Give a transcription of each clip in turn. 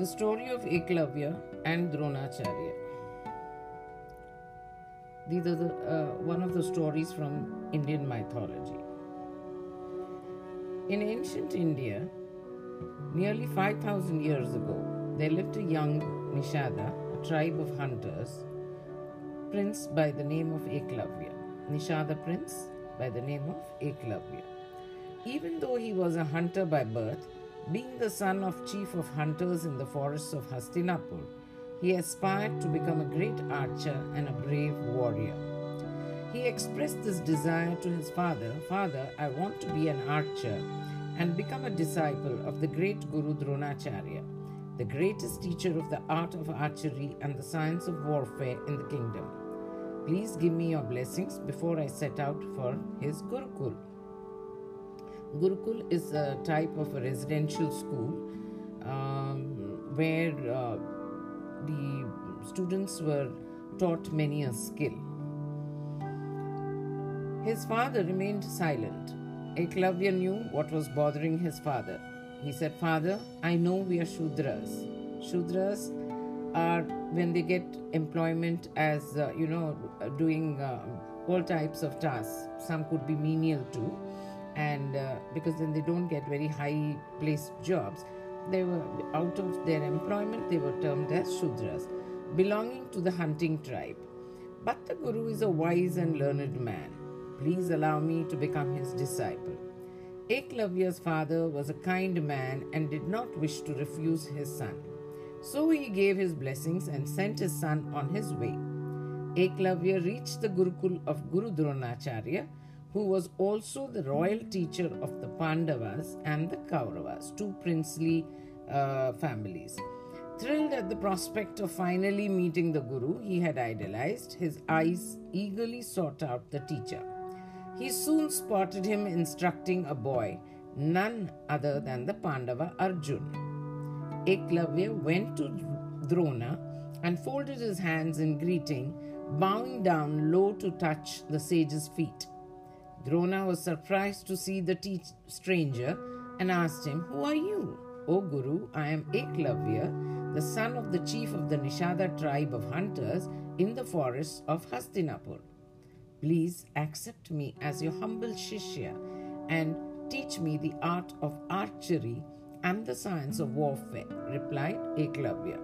The story of Eklavya and Dronacharya. These are the, uh, one of the stories from Indian mythology. In ancient India, nearly 5,000 years ago, there lived a young Nishada, a tribe of hunters, prince by the name of Eklavya. Nishada prince by the name of Eklavya. Even though he was a hunter by birth, being the son of chief of hunters in the forests of Hastinapur, he aspired to become a great archer and a brave warrior. He expressed this desire to his father Father, I want to be an archer and become a disciple of the great Guru Dronacharya, the greatest teacher of the art of archery and the science of warfare in the kingdom. Please give me your blessings before I set out for his Gurukul. Gurukul is a type of a residential school um, where uh, the students were taught many a skill. His father remained silent. Eklavya knew what was bothering his father. He said, Father, I know we are Shudras. Shudras are when they get employment as, uh, you know, doing uh, all types of tasks. Some could be menial too. And uh, because then they don't get very high placed jobs, they were out of their employment, they were termed as Shudras, belonging to the hunting tribe. But the Guru is a wise and learned man. Please allow me to become his disciple. Eklavya's father was a kind man and did not wish to refuse his son. So he gave his blessings and sent his son on his way. Eklavya reached the Gurukul of Guru Dronacharya, who was also the royal teacher of the Pandavas and the Kauravas, two princely uh, families. Thrilled at the prospect of finally meeting the Guru he had idolized, his eyes eagerly sought out the teacher. He soon spotted him instructing a boy, none other than the Pandava Arjun. Eklavya went to Drona and folded his hands in greeting, bowing down low to touch the sage's feet. Drona was surprised to see the te- stranger and asked him, Who are you? O Guru, I am Eklavya, the son of the chief of the Nishada tribe of hunters in the forests of Hastinapur. Please accept me as your humble Shishya and teach me the art of archery and the science of warfare, replied Eklavya.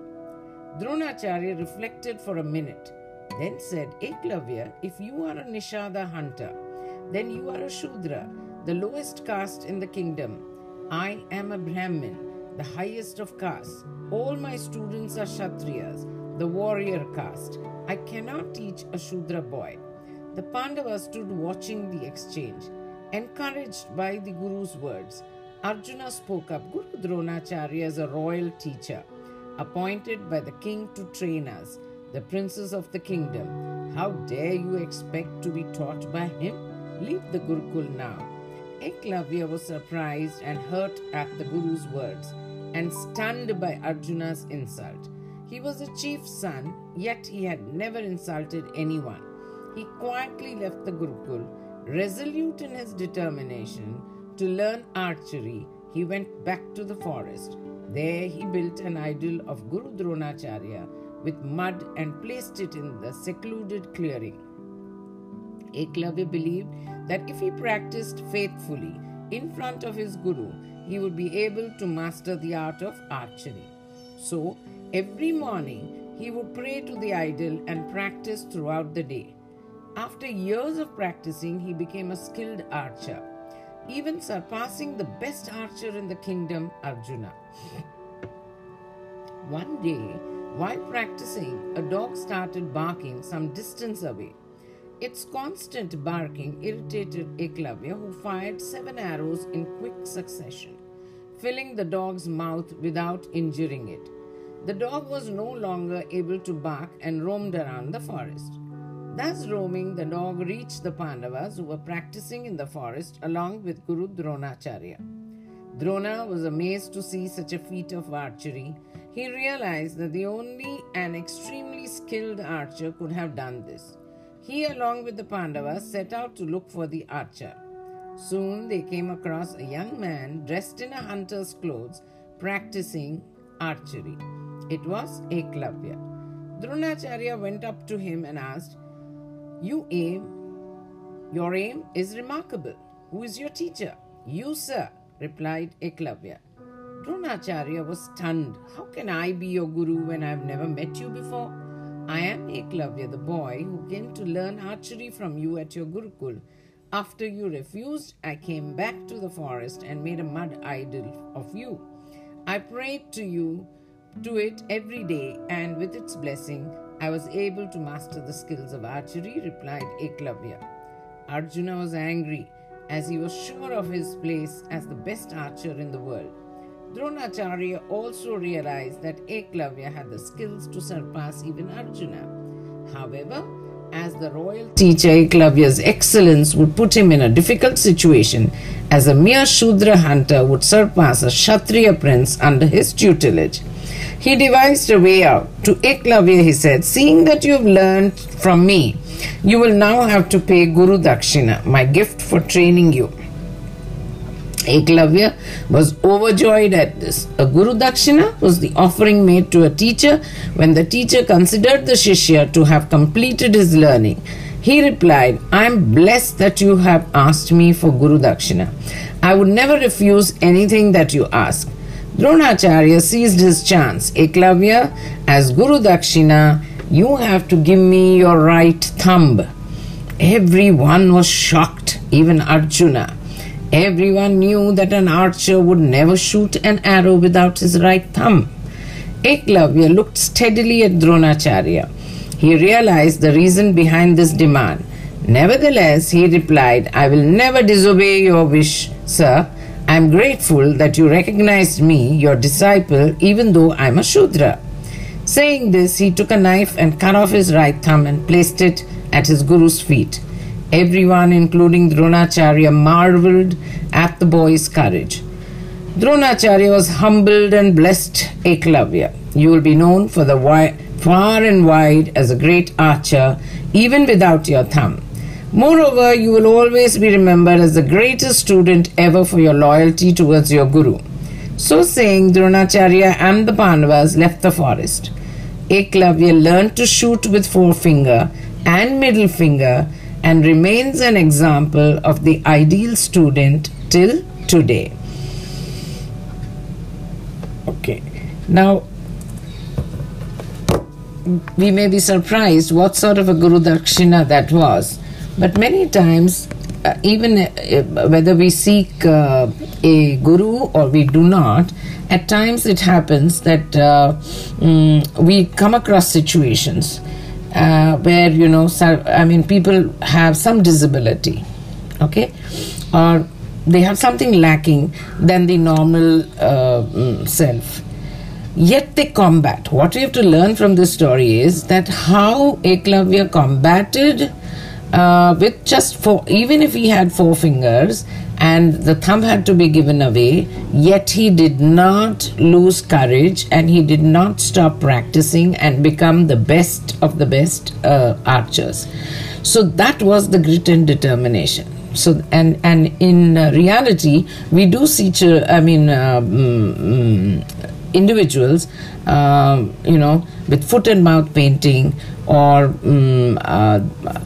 Dronacharya reflected for a minute, then said, Eklavya, if you are a Nishada hunter, then you are a Shudra, the lowest caste in the kingdom. I am a Brahmin, the highest of castes. All my students are Kshatriyas, the warrior caste. I cannot teach a Shudra boy. The Pandavas stood watching the exchange. Encouraged by the Guru's words, Arjuna spoke up Guru Dronacharya is a royal teacher, appointed by the king to train us, the princes of the kingdom. How dare you expect to be taught by him? Leave the Gurukul now. Eklavya was surprised and hurt at the Guru's words and stunned by Arjuna's insult. He was a chief's son, yet he had never insulted anyone. He quietly left the Gurukul, resolute in his determination to learn archery. He went back to the forest. There he built an idol of Guru Dronacharya with mud and placed it in the secluded clearing. Eklavya believed that if he practiced faithfully in front of his guru, he would be able to master the art of archery. So, every morning he would pray to the idol and practice throughout the day. After years of practicing, he became a skilled archer, even surpassing the best archer in the kingdom, Arjuna. One day, while practicing, a dog started barking some distance away. Its constant barking irritated Eklavya, who fired seven arrows in quick succession, filling the dog's mouth without injuring it. The dog was no longer able to bark and roamed around the forest. Thus roaming, the dog reached the Pandavas who were practicing in the forest along with Guru Dronacharya. Drona was amazed to see such a feat of archery. He realized that the only an extremely skilled archer could have done this. He, along with the Pandavas, set out to look for the archer. Soon they came across a young man dressed in a hunter's clothes, practicing archery. It was Eklavya. Dronacharya went up to him and asked, You aim, your aim is remarkable. Who is your teacher? You, sir, replied Eklavya. Dronacharya was stunned. How can I be your guru when I have never met you before? I am Eklavya, the boy who came to learn archery from you at your Gurukul. After you refused, I came back to the forest and made a mud idol of you. I prayed to you to it every day, and with its blessing, I was able to master the skills of archery, replied Eklavya. Arjuna was angry as he was sure of his place as the best archer in the world. Dronacharya also realized that Eklavya had the skills to surpass even Arjuna. However, as the royal teacher, Eklavya's excellence would put him in a difficult situation, as a mere Shudra hunter would surpass a Kshatriya prince under his tutelage. He devised a way out. To Eklavya, he said, Seeing that you have learned from me, you will now have to pay Guru Dakshina, my gift for training you. Eklavya was overjoyed at this. A Guru Dakshina was the offering made to a teacher when the teacher considered the Shishya to have completed his learning. He replied, I am blessed that you have asked me for Guru Dakshina. I would never refuse anything that you ask. Dronacharya seized his chance. Eklavya, as Guru Dakshina, you have to give me your right thumb. Everyone was shocked, even Arjuna. Everyone knew that an archer would never shoot an arrow without his right thumb. Eklavya looked steadily at Dronacharya. He realized the reason behind this demand. Nevertheless, he replied, I will never disobey your wish, sir. I am grateful that you recognized me, your disciple, even though I am a Shudra. Saying this, he took a knife and cut off his right thumb and placed it at his guru's feet. Everyone, including Dronacharya, marveled at the boy's courage. Dronacharya was humbled and blessed Eklavya. You will be known for the wi- far and wide as a great archer, even without your thumb. Moreover, you will always be remembered as the greatest student ever for your loyalty towards your guru. So saying, Dronacharya and the Pandavas left the forest. Eklavya learned to shoot with forefinger and middle finger and remains an example of the ideal student till today. Okay, now we may be surprised what sort of a Guru Dakshina that was, but many times, uh, even uh, whether we seek uh, a Guru or we do not, at times it happens that um, we come across situations uh, where you know i mean people have some disability okay? Or they have something lacking than the normal uh, mm, self. Yet they combat. What we have to learn from this story is that how eklavya combated uh, with just four even if he had four fingers and the thumb had to be given away, yet he did not lose courage and he did not stop practicing and become the best of the best uh, archers. So that was the grit and determination. So and and in uh, reality, we do see, I mean, uh, mm, mm, individuals, uh, you know, with foot and mouth painting, or um, uh,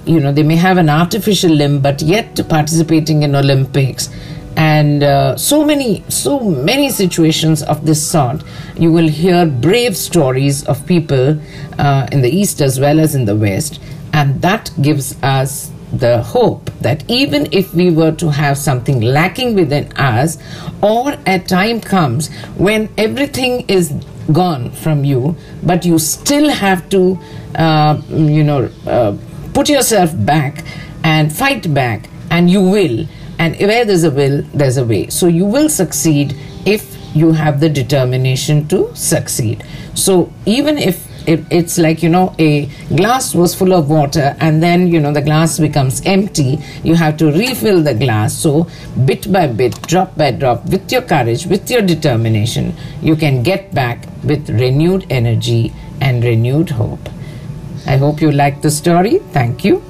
you know, they may have an artificial limb, but yet participating in Olympics. And uh, so many, so many situations of this sort. You will hear brave stories of people uh, in the East as well as in the West, and that gives us the hope that even if we were to have something lacking within us, or a time comes when everything is gone from you, but you still have to, uh, you know, uh, put yourself back and fight back, and you will. And where there's a will, there's a way. So you will succeed if you have the determination to succeed. So even if it, it's like you know a glass was full of water and then you know the glass becomes empty. You have to refill the glass. So bit by bit drop by drop with your courage with your determination you can get back with renewed energy and renewed hope. I hope you liked the story. Thank you